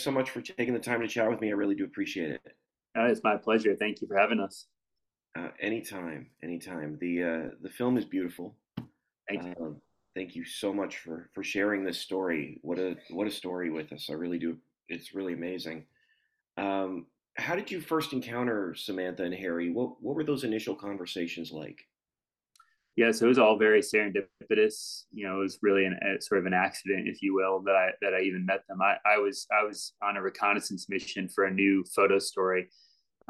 Thanks so much for taking the time to chat with me. I really do appreciate it. Uh, it's my pleasure. Thank you for having us. Uh, anytime, anytime. The uh, the film is beautiful. Thank you. Uh, thank you so much for for sharing this story. What a what a story with us. I really do. It's really amazing. Um, how did you first encounter Samantha and Harry? What what were those initial conversations like? Yeah, so it was all very serendipitous. You know, it was really an a, sort of an accident, if you will, that I that I even met them. I, I was I was on a reconnaissance mission for a new photo story.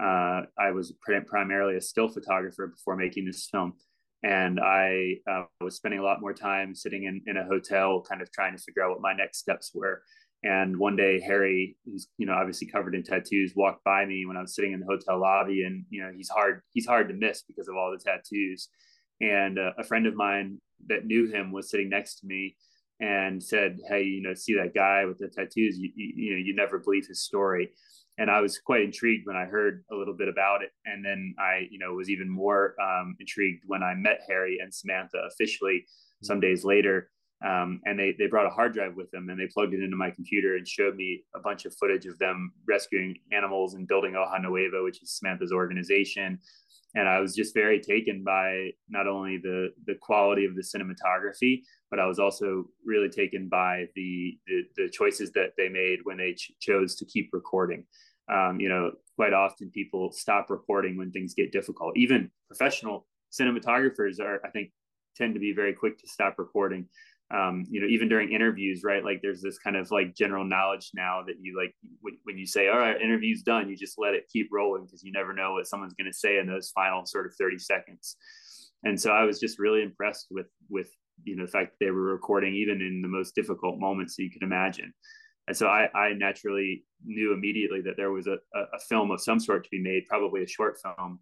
Uh, I was primarily a still photographer before making this film, and I uh, was spending a lot more time sitting in in a hotel, kind of trying to figure out what my next steps were. And one day, Harry, who's you know obviously covered in tattoos, walked by me when I was sitting in the hotel lobby, and you know he's hard he's hard to miss because of all the tattoos and uh, a friend of mine that knew him was sitting next to me and said, "Hey, you know, see that guy with the tattoos? You, you, you, know, you never believe his story." And I was quite intrigued when I heard a little bit about it, and then I, you know, was even more um, intrigued when I met Harry and Samantha officially some days later. Um, and they they brought a hard drive with them, and they plugged it into my computer and showed me a bunch of footage of them rescuing animals and building Hoja Nueva, which is Samantha's organization, and I was just very taken by not only the the quality of the cinematography, but I was also really taken by the the, the choices that they made when they ch- chose to keep recording. Um, you know, quite often people stop recording when things get difficult. Even professional cinematographers are, I think, tend to be very quick to stop recording um, you know, even during interviews, right? Like there's this kind of like general knowledge now that you like when, when you say, all right, interview's done, you just let it keep rolling because you never know what someone's going to say in those final sort of 30 seconds. And so I was just really impressed with, with, you know, the fact that they were recording even in the most difficult moments that you could imagine. And so I, I naturally knew immediately that there was a, a film of some sort to be made, probably a short film.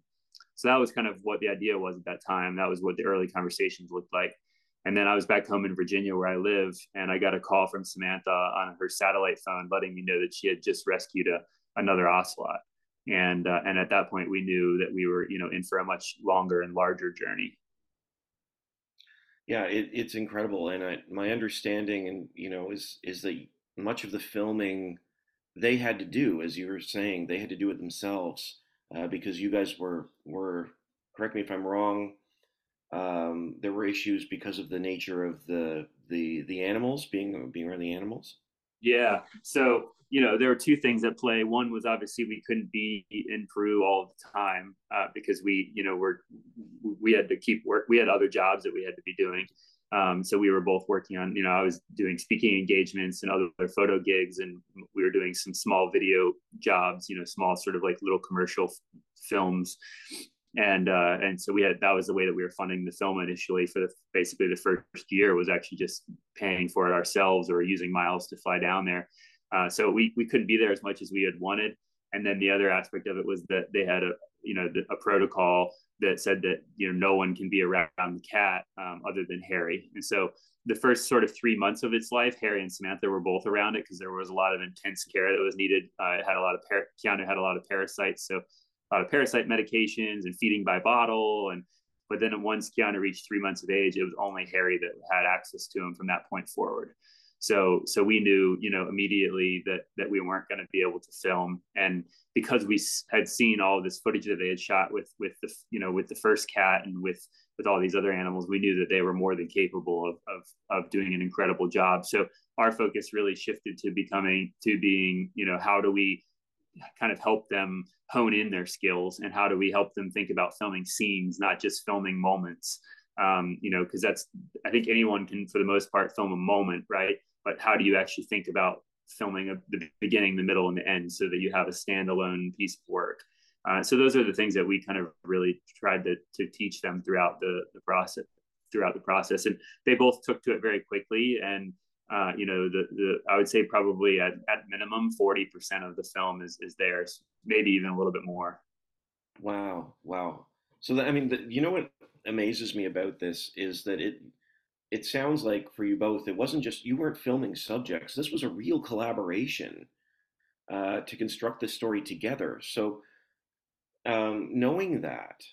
So that was kind of what the idea was at that time. That was what the early conversations looked like and then I was back home in Virginia where I live, and I got a call from Samantha on her satellite phone letting me know that she had just rescued a, another ocelot. And uh, and at that point, we knew that we were, you know, in for a much longer and larger journey. Yeah, it, it's incredible, and I, my understanding, and you know, is is that much of the filming they had to do, as you were saying, they had to do it themselves uh, because you guys were were correct me if I'm wrong um, there were issues because of the nature of the the the animals being being around the animals. Yeah. So you know there were two things at play. One was obviously we couldn't be in Peru all the time uh, because we you know were we had to keep work. We had other jobs that we had to be doing. Um, so we were both working on, you know, I was doing speaking engagements and other photo gigs, and we were doing some small video jobs, you know, small sort of like little commercial f- films and uh, and so we had that was the way that we were funding the film initially for the, basically the first year was actually just paying for it ourselves or using miles to fly down there. Uh, so we we couldn't be there as much as we had wanted. And then the other aspect of it was that they had a you know a protocol that said that you know no one can be around the cat um, other than Harry. And so the first sort of three months of its life, Harry and Samantha were both around it because there was a lot of intense care that was needed. Uh, it had a lot of par- Keanu had a lot of parasites, so uh, parasite medications and feeding by bottle. And but then once Keanu reached three months of age, it was only Harry that had access to him from that point forward. So so we knew you know immediately that that we weren't going to be able to film, and because we had seen all this footage that they had shot with with the you know with the first cat and with with all these other animals, we knew that they were more than capable of of of doing an incredible job. So our focus really shifted to becoming to being you know how do we kind of help them hone in their skills and how do we help them think about filming scenes not just filming moments? Um, you know because that's i think anyone can for the most part film a moment right? But how do you actually think about filming a, the beginning the middle and the end so that you have a standalone piece of work? Uh, so those are the things that we kind of really tried to, to teach them throughout the, the process throughout the process. And they both took to it very quickly and uh, you know, the, the I would say probably at, at minimum 40% of the film is, is theirs, maybe even a little bit more. Wow. Wow. So that, I mean, the, you know what amazes me about this is that it, it sounds like for you both, it wasn't just, you weren't filming subjects. This was a real collaboration uh, to construct this story together. So um, knowing that,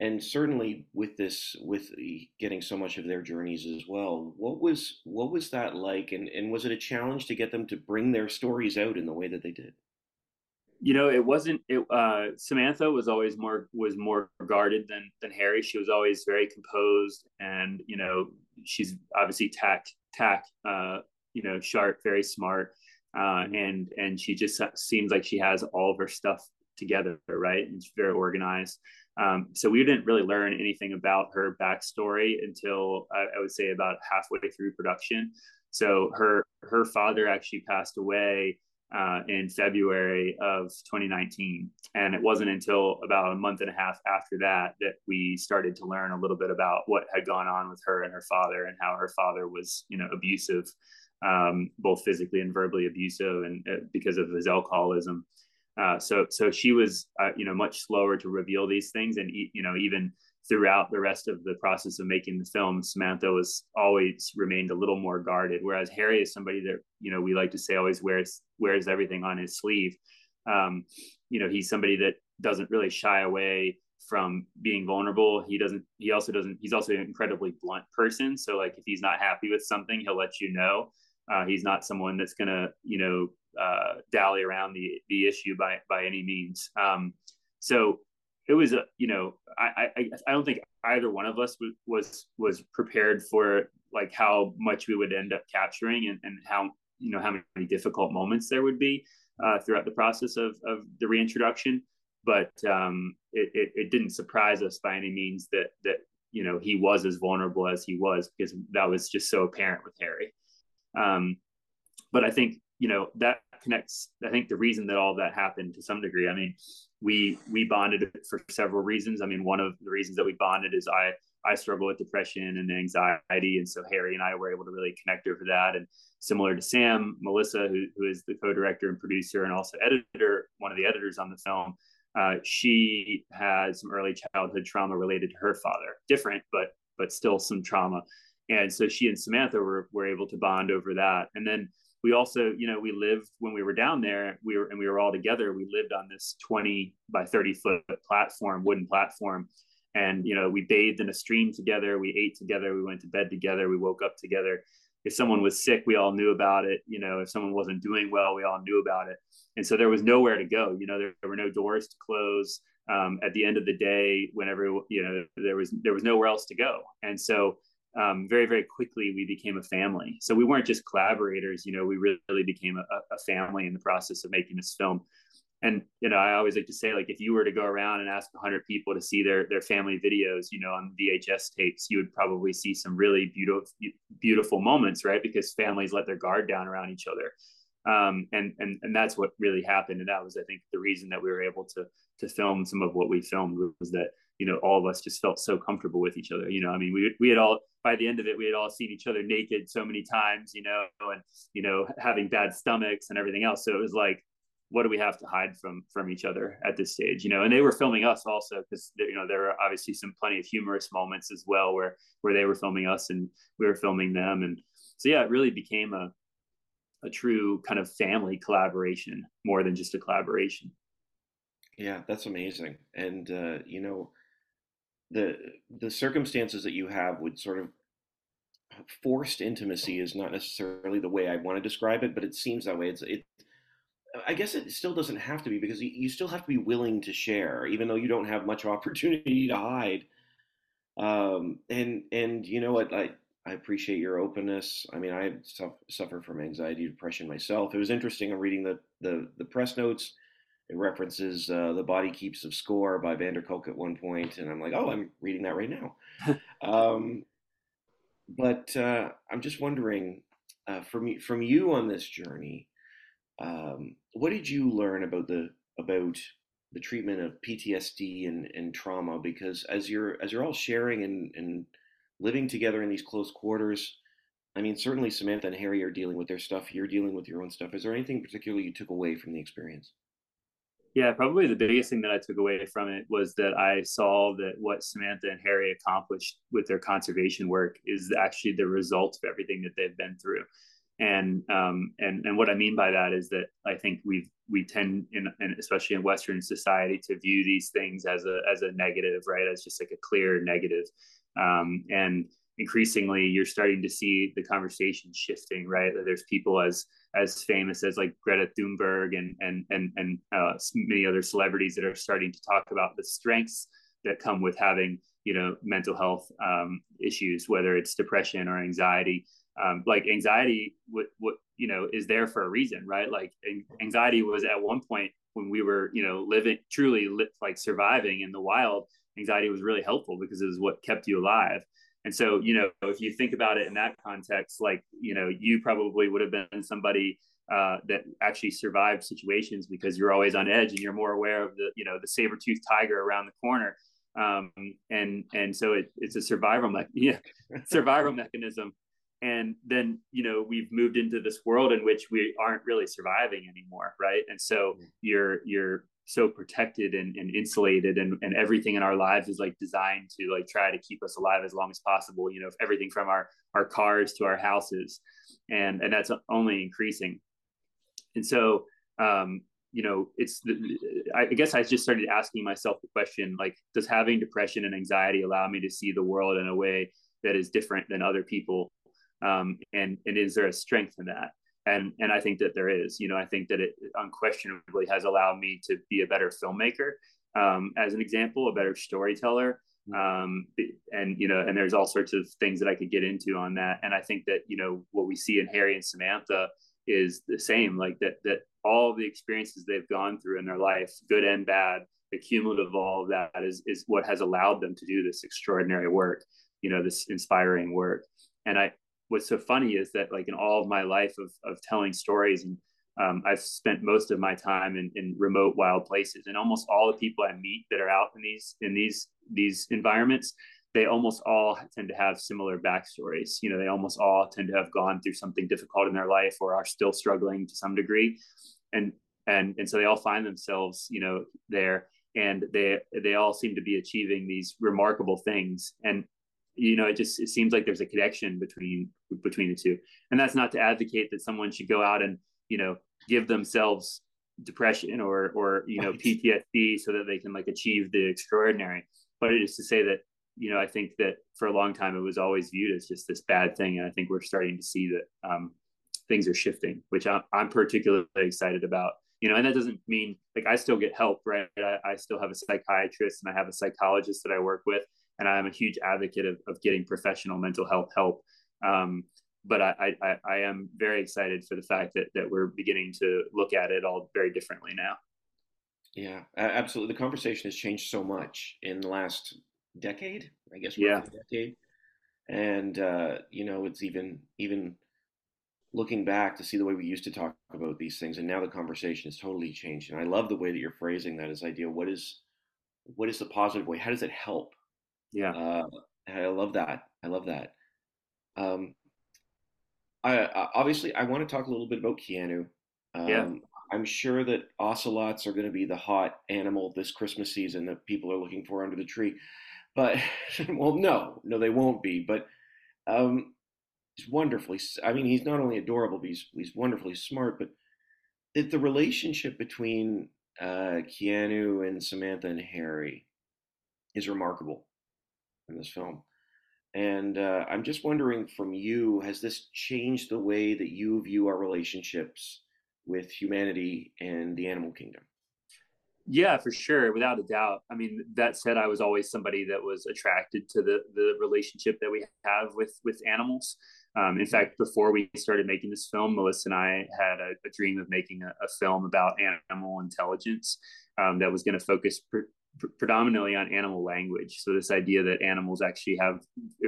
and certainly with this with getting so much of their journeys as well what was what was that like? And and was it a challenge to get them to bring their stories out in the way that they did? You know it wasn't it uh samantha was always more was more guarded than than harry. She was always very composed and you know she's obviously tack tack uh you know sharp very smart uh mm-hmm. and and she just seems like she has all of her stuff together right? And she's very organized um, so we didn't really learn anything about her backstory until I, I would say about halfway through production. So her her father actually passed away uh, in February of 2019, and it wasn't until about a month and a half after that that we started to learn a little bit about what had gone on with her and her father, and how her father was, you know, abusive, um, both physically and verbally abusive, and uh, because of his alcoholism. Uh, so so she was uh, you know much slower to reveal these things, and you know even throughout the rest of the process of making the film, Samantha was always remained a little more guarded. Whereas Harry is somebody that you know we like to say always wears wears everything on his sleeve. Um, you know he's somebody that doesn't really shy away from being vulnerable. He doesn't. He also doesn't. He's also an incredibly blunt person. So like if he's not happy with something, he'll let you know. Uh, he's not someone that's gonna you know uh, dally around the the issue by by any means. Um, so it was a you know I, I I don't think either one of us was was was prepared for like how much we would end up capturing and, and how you know how many difficult moments there would be uh, throughout the process of of the reintroduction. But um, it, it, it didn't surprise us by any means that that you know he was as vulnerable as he was because that was just so apparent with Harry. Um, but I think you know that connects i think the reason that all that happened to some degree. I mean we we bonded for several reasons. I mean one of the reasons that we bonded is i i struggle with depression and anxiety. And so harry and i were able to really connect over that. And similar to sam melissa who, who is the co-director and producer and also editor one of the editors on the film uh, she had some early childhood trauma related to her father. Different but but still some trauma and so she and samantha were, were able to bond over that and then we also, you know, we lived when we were down there, we were, and we were all together. We lived on this 20 by 30 foot platform, wooden platform. And, you know, we bathed in a stream together. We ate together. We went to bed together. We woke up together. If someone was sick, we all knew about it. You know, if someone wasn't doing well, we all knew about it. And so there was nowhere to go. You know, there, there were no doors to close. Um, at the end of the day, whenever, you know, there was, there was nowhere else to go. And so, um, very very quickly we became a family. So we weren't just collaborators you know we really became a, a, family in the process of making this film. And you know i always like to say like if you were to go around and ask 100 people to see their their family videos you know on vhs tapes you would probably see some really beautiful beautiful moments right? Because families let their guard down around each other. Um, and and and that's what really happened. And that was i think the reason that we were able to to film some of what we filmed was that you know all of us just felt so comfortable with each other you know i mean we, we had all by the end of it we had all seen each other naked so many times you know and you know having bad stomachs and everything else. So it was like what do we have to hide from from each other at this stage you know? And they were filming us also because you know there were obviously some plenty of humorous moments as well where where they were filming us and we were filming them. And so yeah it really became a a true kind of family collaboration more than just a collaboration. Yeah that's amazing. And uh you know the the circumstances that you have would sort of forced intimacy is not necessarily the way I want to describe it, but it seems that way. It's it. I guess it still doesn't have to be because you still have to be willing to share, even though you don't have much opportunity to hide. Um, and and you know what I I appreciate your openness. I mean I suffer from anxiety, depression myself. It was interesting. I'm reading the the the press notes it references uh, the body keeps of score by van der kolk at one point and i'm like oh i'm reading that right now. Um, but uh, i'm just wondering uh, from, from you on this journey um, what did you learn about the about the treatment of ptsd and, and trauma? Because as you're as you're all sharing and, and living together in these close quarters i mean certainly samantha and harry are dealing with their stuff you're dealing with your own stuff. Is there anything particularly you took away from the experience yeah, probably the biggest thing that I took away from it was that I saw that what Samantha and Harry accomplished with their conservation work is actually the result of everything that they've been through. And um, and and what I mean by that is that I think we've we tend in, in especially in Western society to view these things as a as a negative, right? As just like a clear negative. Um, and increasingly you're starting to see the conversation shifting right That there's people as as famous as like greta thunberg and and and, and uh, many other celebrities that are starting to talk about the strengths that come with having you know mental health um, issues whether it's depression or anxiety. Um, like anxiety what what you know is there for a reason right? Like anxiety was at one point when we were you know living truly like surviving in the wild anxiety was really helpful because it was what kept you alive and so, you know, if you think about it in that context, like, you know, you probably would have been somebody uh, that actually survived situations because you're always on edge and you're more aware of the, you know, the saber toothed tiger around the corner. Um, and and so it, it's a survival me- yeah, survival mechanism. And then you know we've moved into this world in which we aren't really surviving anymore, right? And so you're you're so protected and, and insulated and, and everything in our lives is like designed to like try to keep us alive as long as possible you know everything from our our cars to our houses. And and that's only increasing. And so um you know it's the, i guess i just started asking myself the question like does having depression and anxiety allow me to see the world in a way that is different than other people? Um, and and is there a strength in that and and I think that there is. You know, I think that it unquestionably has allowed me to be a better filmmaker, um, as an example, a better storyteller. Um, and you know, and there's all sorts of things that I could get into on that. And I think that you know what we see in Harry and Samantha is the same. Like that that all the experiences they've gone through in their life, good and bad, the cumulative of all of that is is what has allowed them to do this extraordinary work. You know, this inspiring work. And I what's so funny is that like in all of my life of, of telling stories and um, I've spent most of my time in, in remote wild places and almost all the people I meet that are out in these in these these environments they almost all tend to have similar backstories. You know they almost all tend to have gone through something difficult in their life or are still struggling to some degree. And and and so they all find themselves you know there and they they all seem to be achieving these remarkable things. And you know, it just it seems like there's a connection between between the two. And that's not to advocate that someone should go out and you know give themselves depression or or you know PTSD so that they can like achieve the extraordinary. But it is to say that you know I think that for a long time it was always viewed as just this bad thing, and I think we're starting to see that um, things are shifting, which I'm, I'm particularly excited about. You know, and that doesn't mean like I still get help, right? I, I still have a psychiatrist and I have a psychologist that I work with, and I'm a huge advocate of, of getting professional mental health help. Um, but I, I, I am very excited for the fact that that we're beginning to look at it all very differently now. Yeah, absolutely. The conversation has changed so much in the last decade, I guess. Yeah, decade, and uh, you know, it's even even looking back to see the way we used to talk about these things, and now the conversation has totally changed. And I love the way that you're phrasing that as idea. What is what is the positive way? How does it help? Yeah. Uh, I love that. I love that. Um, I, I, obviously I want to talk a little bit about Keanu. Um, yeah. I'm sure that ocelots are going to be the hot animal this Christmas season that people are looking for under the tree. But well, no, no, they won't be. But um, he's wonderfully. I mean, he's not only adorable, but he's he's wonderfully smart. But it, the relationship between uh, Keanu and Samantha and Harry is remarkable in this film. And uh, I'm just wondering from you, has this changed the way that you view our relationships with humanity and the animal kingdom? Yeah, for sure, without a doubt. I mean, that said, I was always somebody that was attracted to the the relationship that we have with with animals. Um, in fact, before we started making this film, Melissa and I had a, a dream of making a, a, film about animal intelligence um, that was going to focus predominantly on animal language. So this idea that animals actually have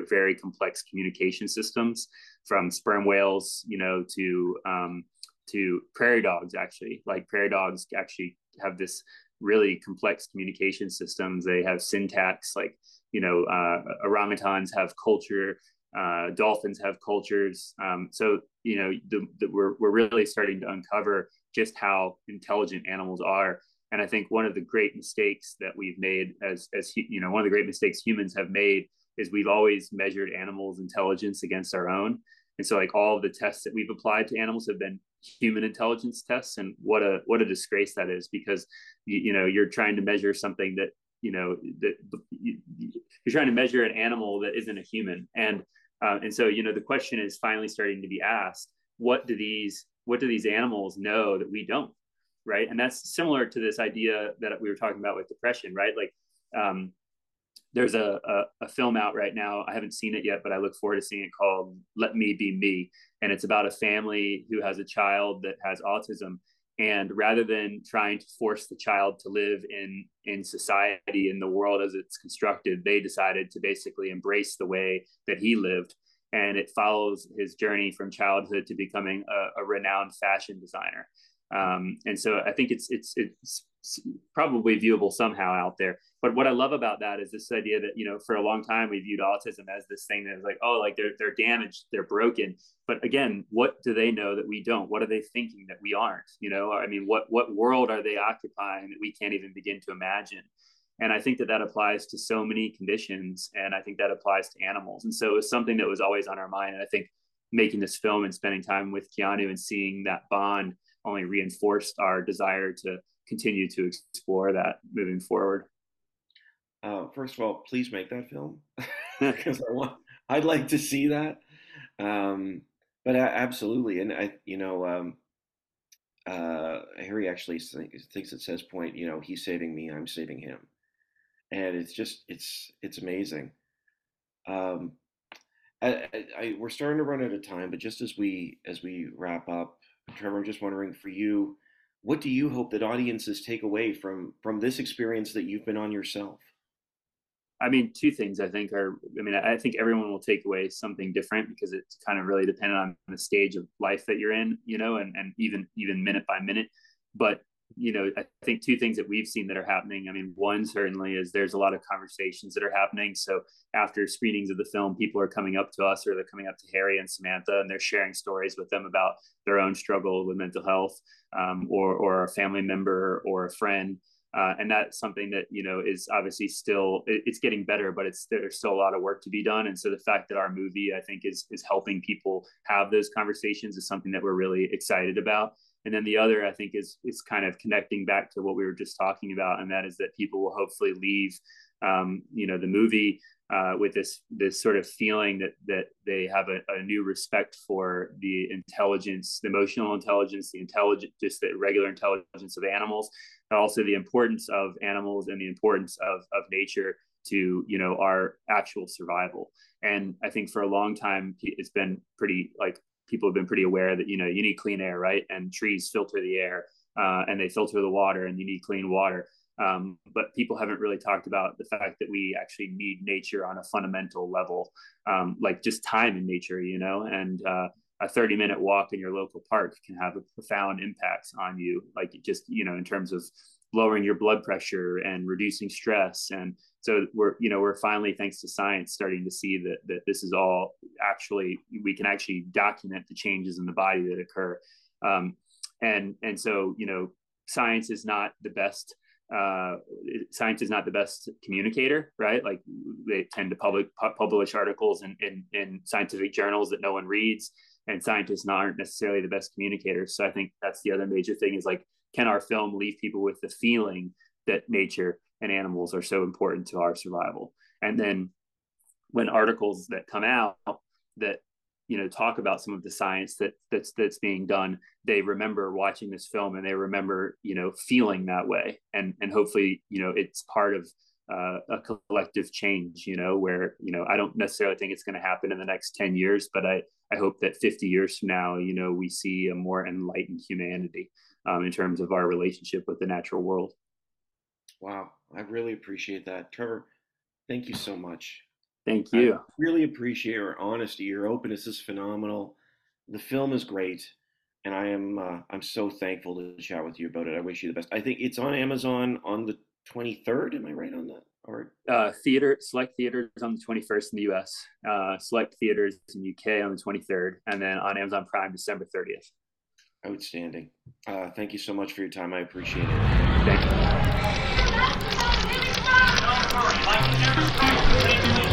very complex communication systems, from sperm whales, you know, to um, to prairie dogs. Actually, like prairie dogs actually have this really complex communication systems. They have syntax, like you know, uh, orangutans have culture. Uh, dolphins have cultures. Um, so you know, the, the, we're we're really starting to uncover just how intelligent animals are and I think one of the great mistakes that we've made as, as you know, one of the great mistakes humans have made is we've always measured animals' intelligence against our own. and so like all of the tests that we've applied to animals have been human intelligence tests and what a what a disgrace that is because you, you know you're trying to measure something that you know that you, are trying to measure an animal that isn't a human and uh, and so you know the question is finally starting to be asked what do these what do these animals know that we don't right and that's similar to this idea that we were talking about with depression right like um, there's a, a, a, film out right now. I haven't seen it yet, but I look forward to seeing it called Let Me Be Me. And it's about a family who has a child that has autism. And rather than trying to force the child to live in, in society, in the world as it's constructed, they decided to basically embrace the way that he lived. And it follows his journey from childhood to becoming a, a renowned fashion designer. Um, and so I think it's, it's, it's probably viewable somehow out there. But what I love about that is this idea that you know for a long time we viewed autism as this thing that is like oh like they're they're damaged they're broken. But again, what do they know that we don't? What are they thinking that we aren't? You know, I mean, what what world are they occupying that we can't even begin to imagine? And I think that that applies to so many conditions, and I think that applies to animals. And so it's something that was always on our mind. And I think making this film and spending time with Keanu and seeing that bond only reinforced our desire to continue to explore that moving forward. Uh, first of all, please make that film because I want. I'd like to see that. Um, but absolutely, and I, you know, um, uh, Harry actually thinks it says point. You know, he's saving me, I'm saving him, and it's just it's it's amazing. Um, I, I, we're starting to run out of time, but just as we as we wrap up, Trevor, I'm just wondering for you, what do you hope that audiences take away from from this experience that you've been on yourself? I mean, two things I think are, I mean, I think everyone will take away something different because it's kind of really dependent on the stage of life that you're in, you know, and, and even, even minute by minute. But, you know, I think two things that we've seen that are happening. I mean, one certainly is there's a lot of conversations that are happening. So after screenings of the film, people are coming up to us or they're coming up to Harry and Samantha and they're sharing stories with them about their own struggle with mental health um, or, or a family member or a friend uh, and that's something that you know is obviously still it, it's getting better but it's there's still a lot of work to be done and so the fact that our movie i think is is helping people have those conversations is something that we're really excited about and then the other i think is is kind of connecting back to what we were just talking about and that is that people will hopefully leave um, you know the movie uh, with this this sort of feeling that that they have a, a, new respect for the intelligence, the emotional intelligence, the intelligence, just the regular intelligence of animals, and also the importance of animals and the importance of of nature to you know our actual survival. And I think for a long time it's been pretty like people have been pretty aware that you know you need clean air, right? And trees filter the air, uh, and they filter the water, and you need clean water. Um, but people haven't really talked about the fact that we actually need nature on a fundamental level, um, like just time in nature, you know, and uh, a 30 minute walk in your local park can have a profound impact on you, like just, you know, in terms of lowering your blood pressure and reducing stress. And so we're, you know, we're finally, thanks to science, starting to see that, that this is all actually, we can actually document the changes in the body that occur. Um, and, and so, you know, science is not the best uh, science is not the best communicator, right? Like they tend to public, pu- publish articles in, in, in, scientific journals that no one reads, and scientists aren't necessarily the best communicators. So I think that's the other major thing is like, can our film leave people with the feeling that nature and animals are so important to our survival? And then when articles that come out that you know talk about some of the science that that's that's being done they remember watching this film and they remember you know feeling that way and and hopefully you know it's part of uh, a collective change you know where you know i don't necessarily think it's going to happen in the next 10 years but i i hope that 50 years from now you know we see a more enlightened humanity um, in terms of our relationship with the natural world wow i really appreciate that trevor thank you so much Thank you. I really appreciate your honesty. Your openness is phenomenal. The film is great, and I am uh, I'm so thankful to chat with you about it. I wish you the best. I think it's on Amazon on the 23rd. Am I right on that? Or uh, theater select theaters on the 21st in the U.S. Uh, select theaters in UK on the 23rd, and then on Amazon Prime December 30th. Outstanding. Uh, thank you so much for your time. I appreciate it. Thank you.